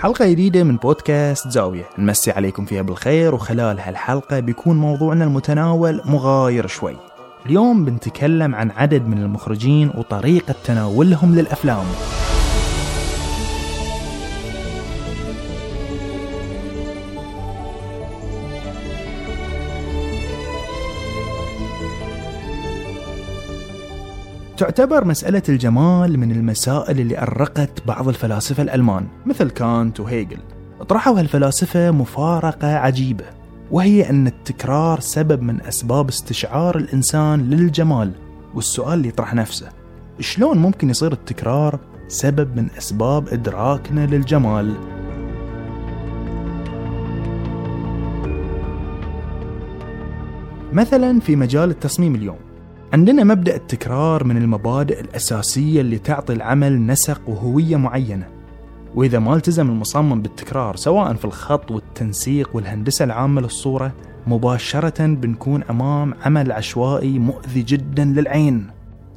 حلقة جديدة من بودكاست زاوية. نمسي عليكم فيها بالخير وخلال هالحلقة بيكون موضوعنا المتناول مغاير شوي. اليوم بنتكلم عن عدد من المخرجين وطريقة تناولهم للأفلام. تعتبر مسألة الجمال من المسائل اللي أرقت بعض الفلاسفة الألمان مثل كانت وهيجل. طرحوا هالفلاسفة مفارقة عجيبة وهي أن التكرار سبب من أسباب استشعار الإنسان للجمال والسؤال اللي يطرح نفسه شلون ممكن يصير التكرار سبب من أسباب إدراكنا للجمال؟ مثلا في مجال التصميم اليوم. عندنا مبدأ التكرار من المبادئ الأساسية اللي تعطي العمل نسق وهوية معينة. وإذا ما التزم المصمم بالتكرار سواء في الخط والتنسيق والهندسة العامة للصورة مباشرة بنكون أمام عمل عشوائي مؤذي جدا للعين.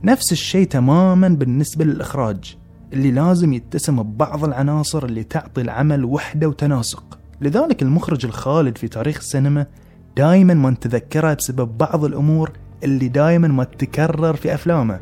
نفس الشيء تماما بالنسبة للإخراج اللي لازم يتسم ببعض العناصر اللي تعطي العمل وحدة وتناسق. لذلك المخرج الخالد في تاريخ السينما دائما ما نتذكره بسبب بعض الأمور اللي دائما ما تتكرر في أفلامه.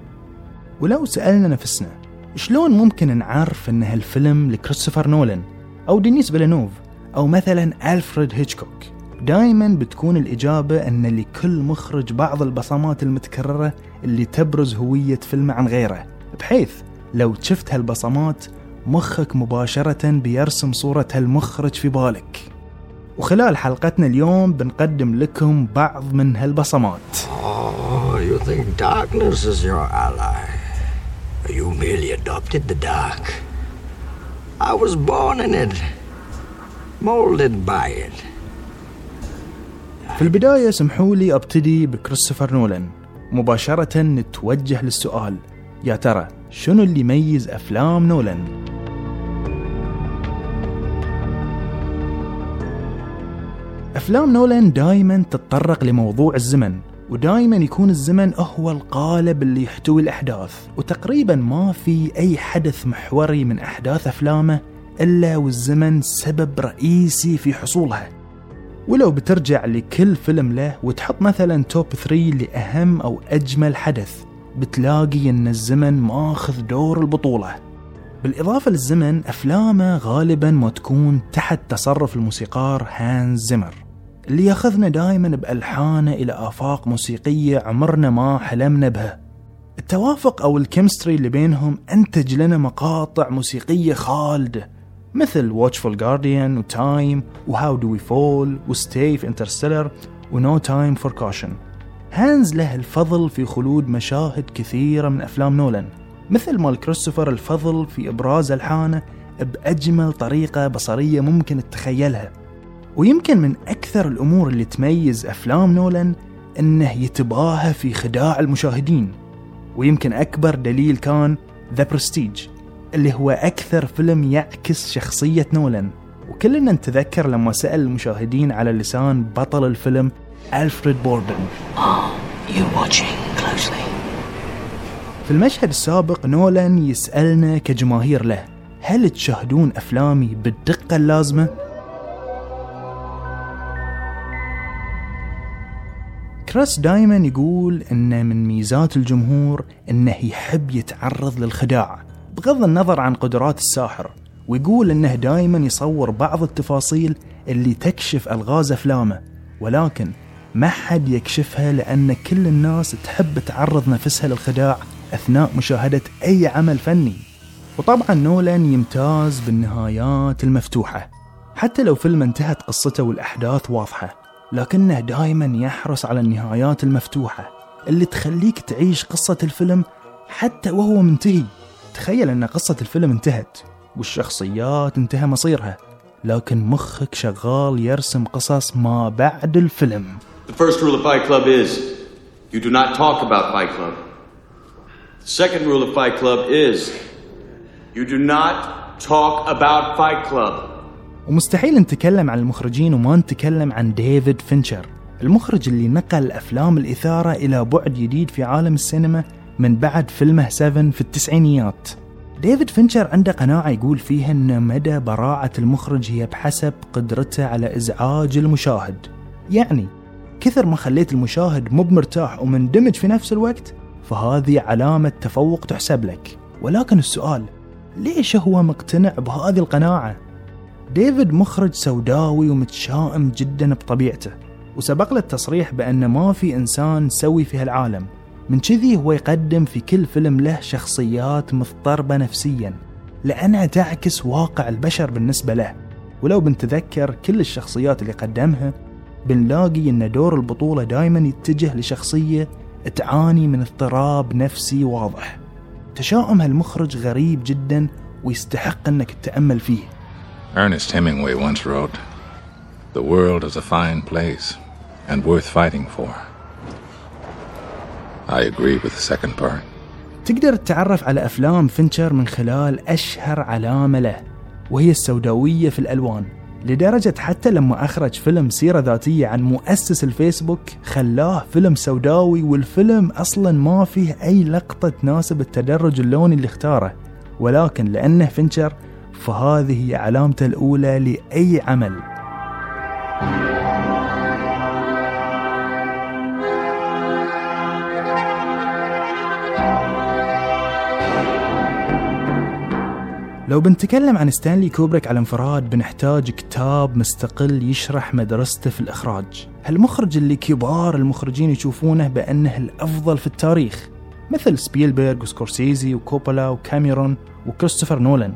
ولو سألنا نفسنا شلون ممكن نعرف إن هالفيلم لكريستوفر نولان أو دينيس فيلانوف أو مثلا ألفريد هيتشكوك؟ دائما بتكون الإجابة أن لكل مخرج بعض البصمات المتكررة اللي تبرز هوية فيلمه عن غيره بحيث لو شفت هالبصمات مخك مباشرة بيرسم صورة هالمخرج في بالك. وخلال حلقتنا اليوم بنقدم لكم بعض من هالبصمات. Think darkness is your ally? You merely adopted the dark. I was born in it, molded by it. في البداية سمحوا لي أبتدي بكريستوفر نولان مباشرة نتوجه للسؤال يا ترى شنو اللي يميز أفلام نولان؟ أفلام نولان دايما تتطرق لموضوع الزمن ودايما يكون الزمن هو القالب اللي يحتوي الأحداث وتقريبا ما في أي حدث محوري من أحداث أفلامه إلا والزمن سبب رئيسي في حصولها ولو بترجع لكل فيلم له وتحط مثلا توب 3 لأهم أو أجمل حدث بتلاقي أن الزمن ماخذ دور البطولة. بالإضافة للزمن أفلامه غالبا ما تكون تحت تصرف الموسيقار هانز زيمر. اللي ياخذنا دائما بألحانة إلى آفاق موسيقية عمرنا ما حلمنا بها. التوافق أو ال chemistry اللي بينهم أنتج لنا مقاطع موسيقية خالدة مثل Watchful Guardian و Time و How Do We Fall و Stay في Interstellar و No Time for Caution. هانز له الفضل في خلود مشاهد كثيرة من أفلام نولان مثل مال كريستوفر الفضل في إبراز ألحانة بأجمل طريقة بصرية ممكن تتخيلها. ويمكن من أكثر الأمور اللي تميز أفلام نولان أنه يتباهى في خداع المشاهدين ويمكن أكبر دليل كان The Prestige اللي هو أكثر فيلم يعكس شخصية نولان وكلنا نتذكر لما سأل المشاهدين على لسان بطل الفيلم ألفريد بوردن closely. في المشهد السابق نولان يسألنا كجماهير له هل تشاهدون أفلامي بالدقة اللازمة؟ كراس دايما يقول ان من ميزات الجمهور إنه يحب يتعرض للخداع بغض النظر عن قدرات الساحر ويقول إنه دايما يصور بعض التفاصيل اللي تكشف ألغاز أفلامه ولكن ما حد يكشفها لأن كل الناس تحب تعرض نفسها للخداع أثناء مشاهدة أي عمل فني. وطبعا نولان يمتاز بالنهايات المفتوحة حتى لو فيلم انتهت قصته والأحداث واضحة. لكنه دائما يحرص على النهايات المفتوحة اللي تخليك تعيش قصة الفيلم حتى وهو منتهي تخيل أن قصة الفيلم انتهت والشخصيات انتهى مصيرها لكن مخك شغال يرسم قصص ما بعد الفيلم The first rule of Fight Club is you do not talk about Fight Club. The second rule of Fight Club is you do not talk about Fight Club. ومستحيل نتكلم عن المخرجين وما نتكلم عن ديفيد فينشر. المخرج اللي نقل أفلام الإثارة إلى بعد جديد في عالم السينما من بعد فيلمه 7 في التسعينيات. ديفيد فينشر عنده قناعة يقول فيها أن مدى براعة المخرج هي بحسب قدرته على إزعاج المشاهد. يعني كثر ما خليت المشاهد مو بمرتاح ومندمج في نفس الوقت فهذه علامة تفوق تحسب لك. ولكن السؤال ليش هو مقتنع بهذه القناعة؟ ديفيد مخرج سوداوي ومتشائم جدا بطبيعته وسبق له التصريح بأن ما في إنسان سوي في هالعالم. من كذي هو يقدم في كل فيلم له شخصيات مضطربة نفسيا لأنها تعكس واقع البشر بالنسبة له. ولو بنتذكر كل الشخصيات اللي قدمها بنلاقي أن دور البطولة دايما يتجه لشخصية تعاني من اضطراب نفسي واضح. تشاؤم هالمخرج غريب جدا ويستحق أنك تتأمل فيه. Ernest Hemingway once wrote, The world is a fine place and worth fighting for. I agree with the second part. تقدر تتعرف على أفلام فينشر من خلال أشهر علامة له وهي السوداوية في الألوان لدرجة حتى لما أخرج فيلم سيرة ذاتية عن مؤسس الفيسبوك خلاه فيلم سوداوي والفيلم أصلا ما فيه أي لقطة تناسب التدرج اللوني اللي اختاره ولكن لأنه فينشر فهذه هي علامته الأولى لأي عمل. لو بنتكلم عن ستانلي كوبريك على انفراد بنحتاج كتاب مستقل يشرح مدرسته في الإخراج. هالمخرج اللي كبار المخرجين يشوفونه بأنه الأفضل في التاريخ مثل سبيلبرغ وسكورسيزي وكوبولا وكاميرون وكريستوفر نولان.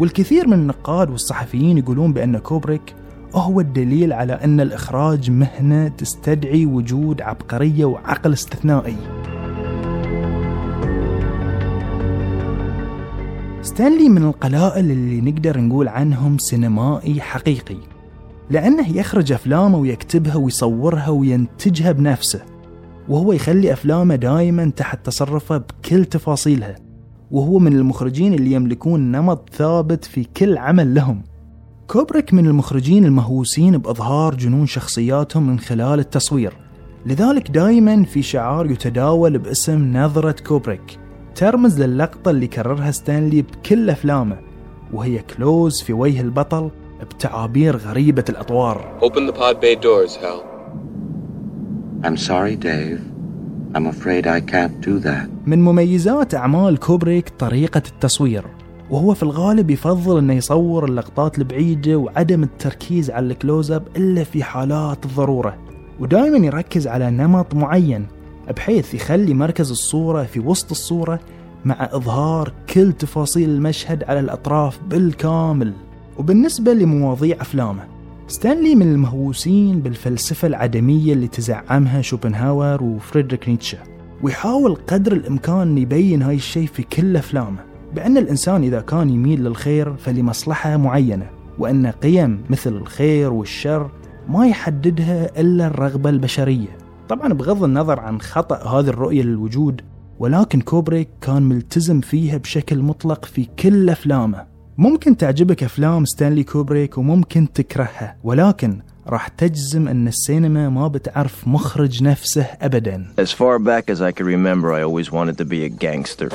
والكثير من النقاد والصحفيين يقولون بأن كوبريك هو الدليل على أن الإخراج مهنة تستدعي وجود عبقرية وعقل استثنائي. ستانلي من القلائل اللي نقدر نقول عنهم سينمائي حقيقي لأنه يخرج أفلامه ويكتبها ويصورها وينتجها بنفسه وهو يخلي أفلامه دائما تحت تصرفه بكل تفاصيلها. وهو من المخرجين اللي يملكون نمط ثابت في كل عمل لهم كوبريك من المخرجين المهووسين بإظهار جنون شخصياتهم من خلال التصوير لذلك دائما في شعار يتداول باسم نظرة كوبريك ترمز للقطة اللي كررها ستانلي بكل أفلامه وهي close في وجه البطل بتعابير غريبة الأطوار Open the pod bay doors, Hal. I'm sorry, Dave. I'm afraid I can't do that. من مميزات أعمال كوبريك طريقة التصوير وهو في الغالب يفضل إنه يصور اللقطات البعيدة وعدم التركيز على ال close up إلا في حالات الضرورة ودائما يركز على نمط معين بحيث يخلي مركز الصورة في وسط الصورة مع إظهار كل تفاصيل المشهد على الأطراف بالكامل وبالنسبة لمواضيع أفلامه ستانلي من المهووسين بالفلسفة العدمية اللي تزعمها شوبنهاور وفريدريك نيتشه. ويحاول قدر الإمكان يبين هاي الشيء في كل أفلامه بأن الإنسان إذا كان يميل للخير فلمصلحة معينة وأن قيم مثل الخير والشر ما يحددها إلا الرغبة البشرية. طبعا بغض النظر عن خطأ هذه الرؤية للوجود ولكن كوبريك كان ملتزم فيها بشكل مطلق في كل أفلامه. ممكن تعجبك أفلام ستانلي كوبريك وممكن تكرهها ولكن راح تجزم أن السينما ما بتعرف مخرج نفسه أبدا As far back as I can remember, I always wanted to be a gangster.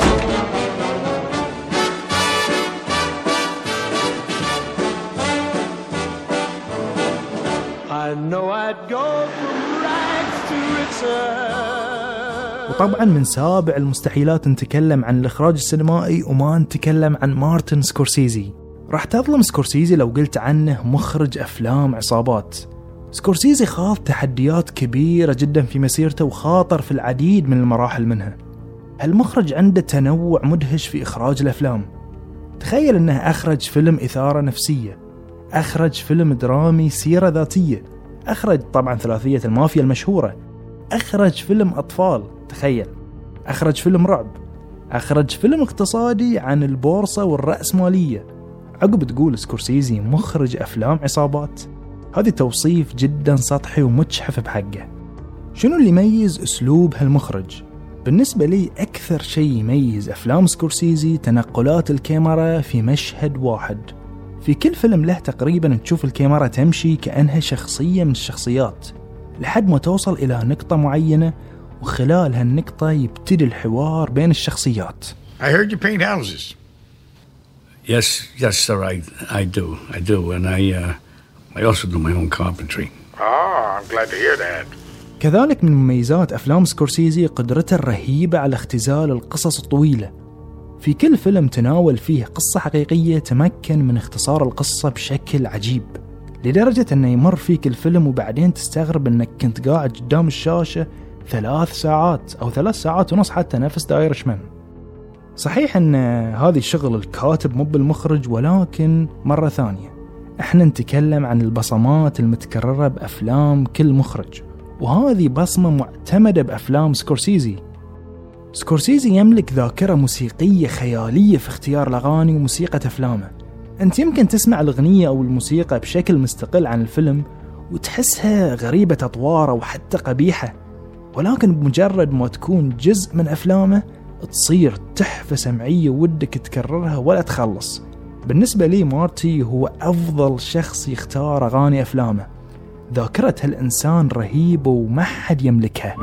وطبعا من سابع المستحيلات نتكلم عن الإخراج السينمائي وما نتكلم عن مارتن سكورسيزي. راح تظلم سكورسيزي لو قلت عنه مخرج أفلام عصابات. سكورسيزي خاض تحديات كبيرة جدا في مسيرته وخاطر في العديد من المراحل منها. هالمخرج عنده تنوع مدهش في إخراج الأفلام. تخيل أنه أخرج فيلم إثارة نفسية. أخرج فيلم درامي سيرة ذاتية. أخرج طبعا ثلاثية المافيا المشهورة. أخرج فيلم أطفال. تخيل. أخرج فيلم رعب. أخرج فيلم اقتصادي عن البورصة والرأسمالية عقب تقول سكورسيزي مخرج أفلام عصابات. هذه توصيف جدا سطحي ومجحف بحقه. شنو اللي يميز أسلوب هالمخرج؟ بالنسبة لي أكثر شيء يميز أفلام سكورسيزي تنقلات الكاميرا في مشهد واحد. في كل فيلم له تقريبا تشوف الكاميرا تمشي كأنها شخصية من الشخصيات لحد ما توصل إلى نقطة معينة وخلال هالنقطة يبتدي الحوار بين الشخصيات I heard you paint houses. Yes, yes, sir, I, I do. I do. And I, uh, I also do my own carpentry. Oh, I'm glad to hear that. كذلك من مميزات أفلام سكورسيزي قدرته الرهيبة على اختزال القصص الطويلة في كل فيلم تناول فيه قصة حقيقية تمكن من اختصار القصة بشكل عجيب لدرجة أنه يمر فيك الفيلم وبعدين تستغرب أنك كنت قاعد قدام الشاشة ثلاث ساعات أو ثلاث ساعات ونص حتى نفس دايرشمان صحيح أن هذه شغل الكاتب مو بالمخرج ولكن مرة ثانية. إحنا نتكلم عن البصمات المتكررة بأفلام كل مخرج وهذه بصمة معتمدة بأفلام سكورسيزي. سكورسيزي يملك ذاكرة موسيقية خيالية في اختيار الأغاني وموسيقى أفلامه. أنت يمكن تسمع الأغنية أو الموسيقى بشكل مستقل عن الفيلم وتحسها غريبة أطوار أو حتى قبيحة. ولكن بمجرد ما تكون جزء من أفلامه تصير تحفة سمعية ودك تكررها ولا تخلص. بالنسبة لي مارتي هو أفضل شخص يختار أغاني أفلامه. ذاكرة هالإنسان رهيبة وما حد يملكها.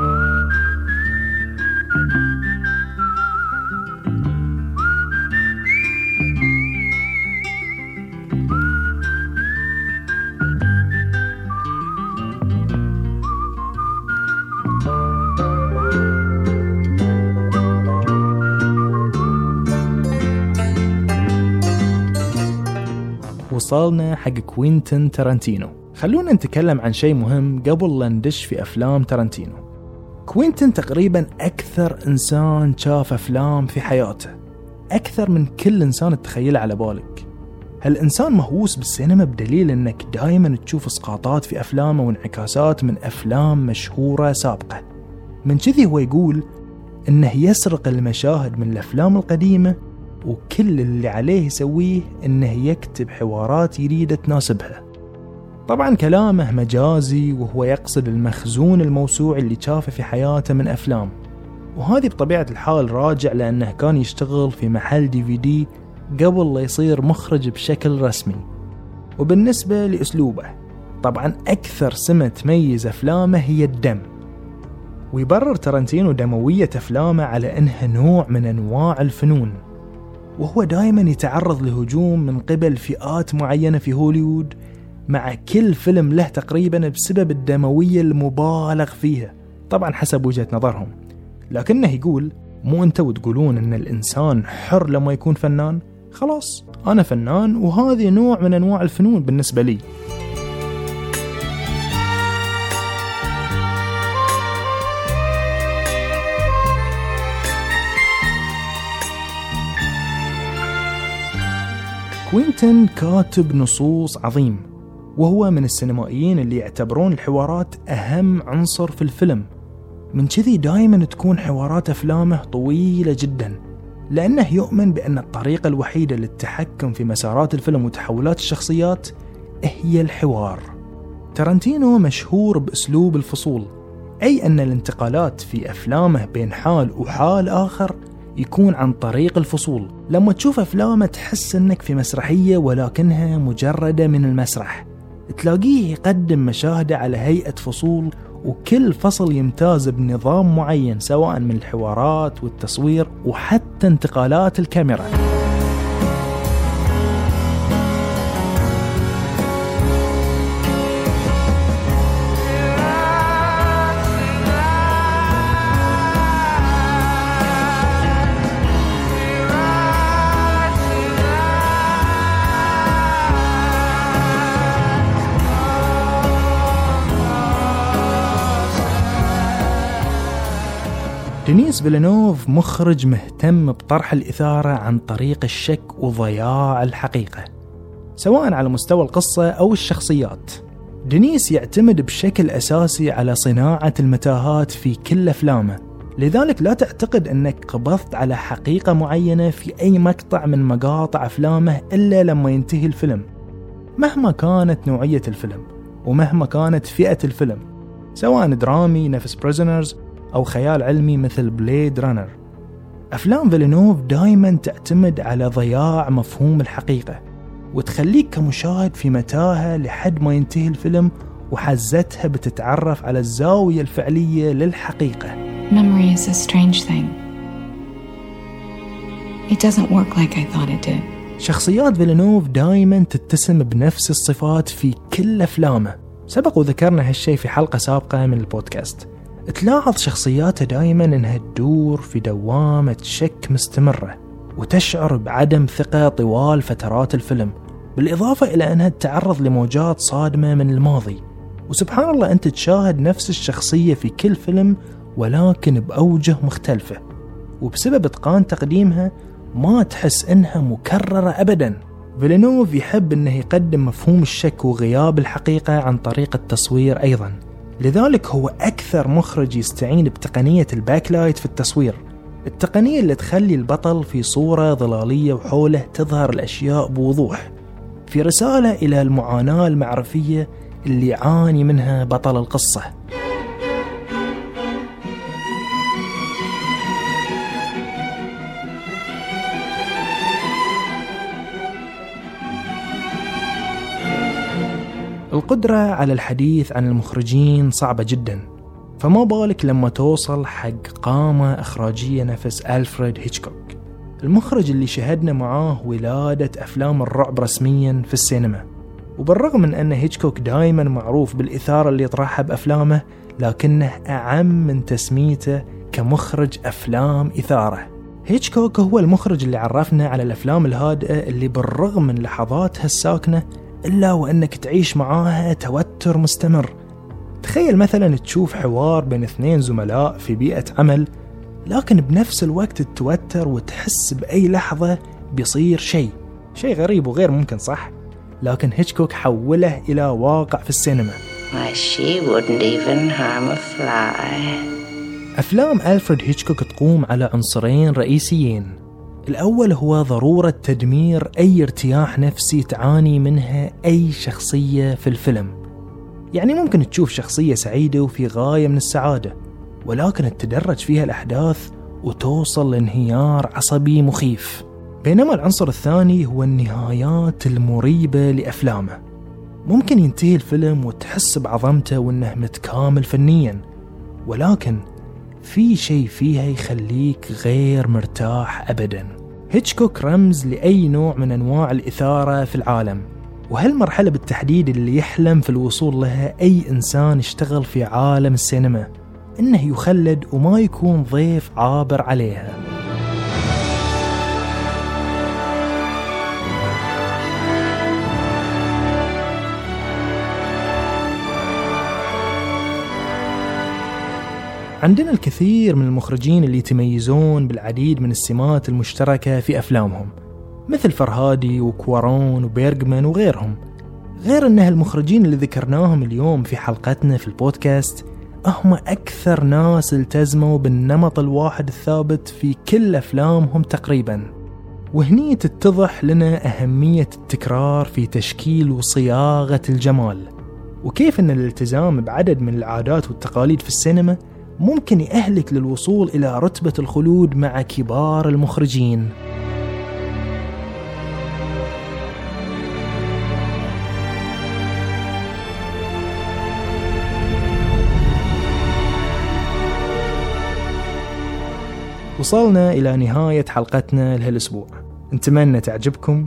وصلنا حق كوينتن تارانتينو. خلونا نتكلم عن شيء مهم قبل لا ندش في أفلام تارانتينو. كوينتن تقريبا أكثر إنسان شاف أفلام في حياته. أكثر من كل إنسان تتخيله على بالك. هالإنسان مهووس بالسينما بدليل أنك دائما تشوف إسقاطات في أفلامه وانعكاسات من أفلام مشهورة سابقة. من كذي هو يقول أنه يسرق المشاهد من الأفلام القديمة وكل اللي عليه يسويه إنه يكتب حوارات جديدة تناسبها. طبعا كلامه مجازي وهو يقصد المخزون الموسوعي اللي شافه في حياته من أفلام. وهذه بطبيعة الحال راجع لأنه كان يشتغل في محل دي في دي قبل لا يصير مخرج بشكل رسمي. وبالنسبة لأسلوبه طبعا أكثر سمة تميز أفلامه هي الدم. ويبرر ترنتينو دموية أفلامه على أنها نوع من أنواع الفنون. وهو دائما يتعرض لهجوم من قبل فئات معينة في هوليوود مع كل فيلم له تقريبا بسبب الدموية المبالغ فيها. طبعا حسب وجهة نظرهم. لكنه يقول مو أنت وتقولون إن الإنسان حر لما يكون فنان؟ خلاص أنا فنان وهذه نوع من أنواع الفنون بالنسبة لي. كوينتن كاتب نصوص عظيم وهو من السينمائيين اللي يعتبرون الحوارات أهم عنصر في الفيلم. من كذي دائما تكون حوارات أفلامه طويلة جدا لأنه يؤمن بأن الطريقة الوحيدة للتحكم في مسارات الفيلم وتحولات الشخصيات هي الحوار. ترنتينو مشهور بأسلوب الفصول أي أن الانتقالات في أفلامه بين حال وحال آخر يكون عن طريق الفصول. لما تشوف أفلامه تحس أنك في مسرحية ولكنها مجردة من المسرح. تلاقيه يقدم مشاهده على هيئة فصول وكل فصل يمتاز بنظام معين سواء من الحوارات والتصوير وحتى انتقالات الكاميرا. دينيس فيلانوف مخرج مهتم بطرح الإثارة عن طريق الشك وضياع الحقيقة سواء على مستوى القصة أو الشخصيات. دينيس يعتمد بشكل أساسي على صناعة المتاهات في كل أفلامه لذلك لا تعتقد أنك قبضت على حقيقة معينة في أي مقطع من مقاطع أفلامه إلا لما ينتهي الفيلم. مهما كانت نوعية الفيلم ومهما كانت فئة الفيلم سواء درامي نفس بريزنرز أو خيال علمي مثل بليد رانر أفلام فيلنوف دايما تعتمد على ضياع مفهوم الحقيقة وتخليك كمشاهد في متاهة لحد ما ينتهي الفيلم وحزتها بتتعرف على الزاوية الفعلية للحقيقة Memory is a strange thing. It doesn't work like I thought it did. شخصيات فيلنوف دايما تتسم بنفس الصفات في كل أفلامه سبق وذكرنا هالشي في حلقة سابقة من البودكاست تلاحظ شخصياته دايما إنها تدور في دوامة شك مستمرة وتشعر بعدم ثقة طوال فترات الفيلم بالإضافة إلى أنها تتعرض لموجات صادمة من الماضي. وسبحان الله أنت تشاهد نفس الشخصية في كل فيلم ولكن بأوجه مختلفة. وبسبب إتقان تقديمها ما تحس إنها مكررة أبدا. فيلنوف يحب أنه يقدم مفهوم الشك وغياب الحقيقة عن طريق التصوير أيضا. لذلك هو أكثر مخرج يستعين بتقنية ال backlight في التصوير. التقنية اللي تخلي البطل في صورة ظلالية وحوله تظهر الأشياء بوضوح في رسالة إلى المعاناة المعرفية اللي يعاني منها بطل القصة. القدرة على الحديث عن المخرجين صعبة جدا فما بالك لما توصل حق قامة إخراجية نفس ألفريد هيتشكوك. المخرج اللي شهدنا معاه ولادة أفلام الرعب رسميا في السينما. وبالرغم من أن هيتشكوك دائما معروف بالإثارة اللي يطرحها بأفلامه لكنه أعم من تسميته كمخرج أفلام إثارة. هيتشكوك هو المخرج اللي عرفنا على الأفلام الهادئة اللي بالرغم من لحظاتها الساكنة إلا وأنك تعيش معاها توتر مستمر تخيل مثلا تشوف حوار بين اثنين زملاء في بيئة عمل لكن بنفس الوقت تتوتر وتحس بأي لحظة بيصير شيء شيء غريب وغير ممكن صح؟ لكن هيتشكوك حوله إلى واقع في السينما. أفلام ألفريد هيتشكوك تقوم على عنصرين رئيسيين الأول هو ضرورة تدمير أي ارتياح نفسي تعاني منها أي شخصية في الفيلم. يعني ممكن تشوف شخصية سعيدة وفي غاية من السعادة ولكن تتدرج فيها الأحداث وتوصل لانهيار عصبي مخيف. بينما العنصر الثاني هو النهايات المريبة لأفلامه. ممكن ينتهي الفيلم وتحس بعظمته وإنه متكامل فنيا ولكن في شيء فيها يخليك غير مرتاح ابدا. هيتشكوك رمز لأي نوع من أنواع الإثارة في العالم. وهالمرحلة بالتحديد اللي يحلم في الوصول لها أي إنسان يشتغل في عالم السينما إنه يخلد وما يكون ضيف عابر عليها. عندنا الكثير من المخرجين اللي يتميزون بالعديد من السمات المشتركة في أفلامهم مثل فرهادي وكوارون وبيرجمان وغيرهم. غير أن هالمخرجين اللي ذكرناهم اليوم في حلقتنا في البودكاست هم أكثر ناس التزموا بالنمط الواحد الثابت في كل أفلامهم تقريبا. وهني تتضح لنا أهمية التكرار في تشكيل وصياغة الجمال وكيف أن الالتزام بعدد من العادات والتقاليد في السينما ممكن يأهلك للوصول إلى رتبة الخلود مع كبار المخرجين. وصلنا إلى نهاية حلقتنا لهالأسبوع. نتمنى تعجبكم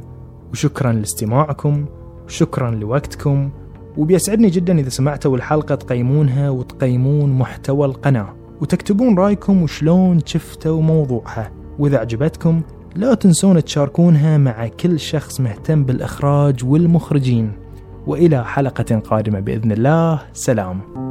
وشكرا لاستماعكم وشكرا لوقتكم. وبيسعدني جدا إذا سمعتوا الحلقة تقيمونها وتقيمون محتوى القناة وتكتبون رأيكم وشلون شفتوا موضوعها. وإذا عجبتكم لا تنسون تشاركونها مع كل شخص مهتم بالإخراج والمخرجين. وإلى حلقة قادمة بإذن الله سلام.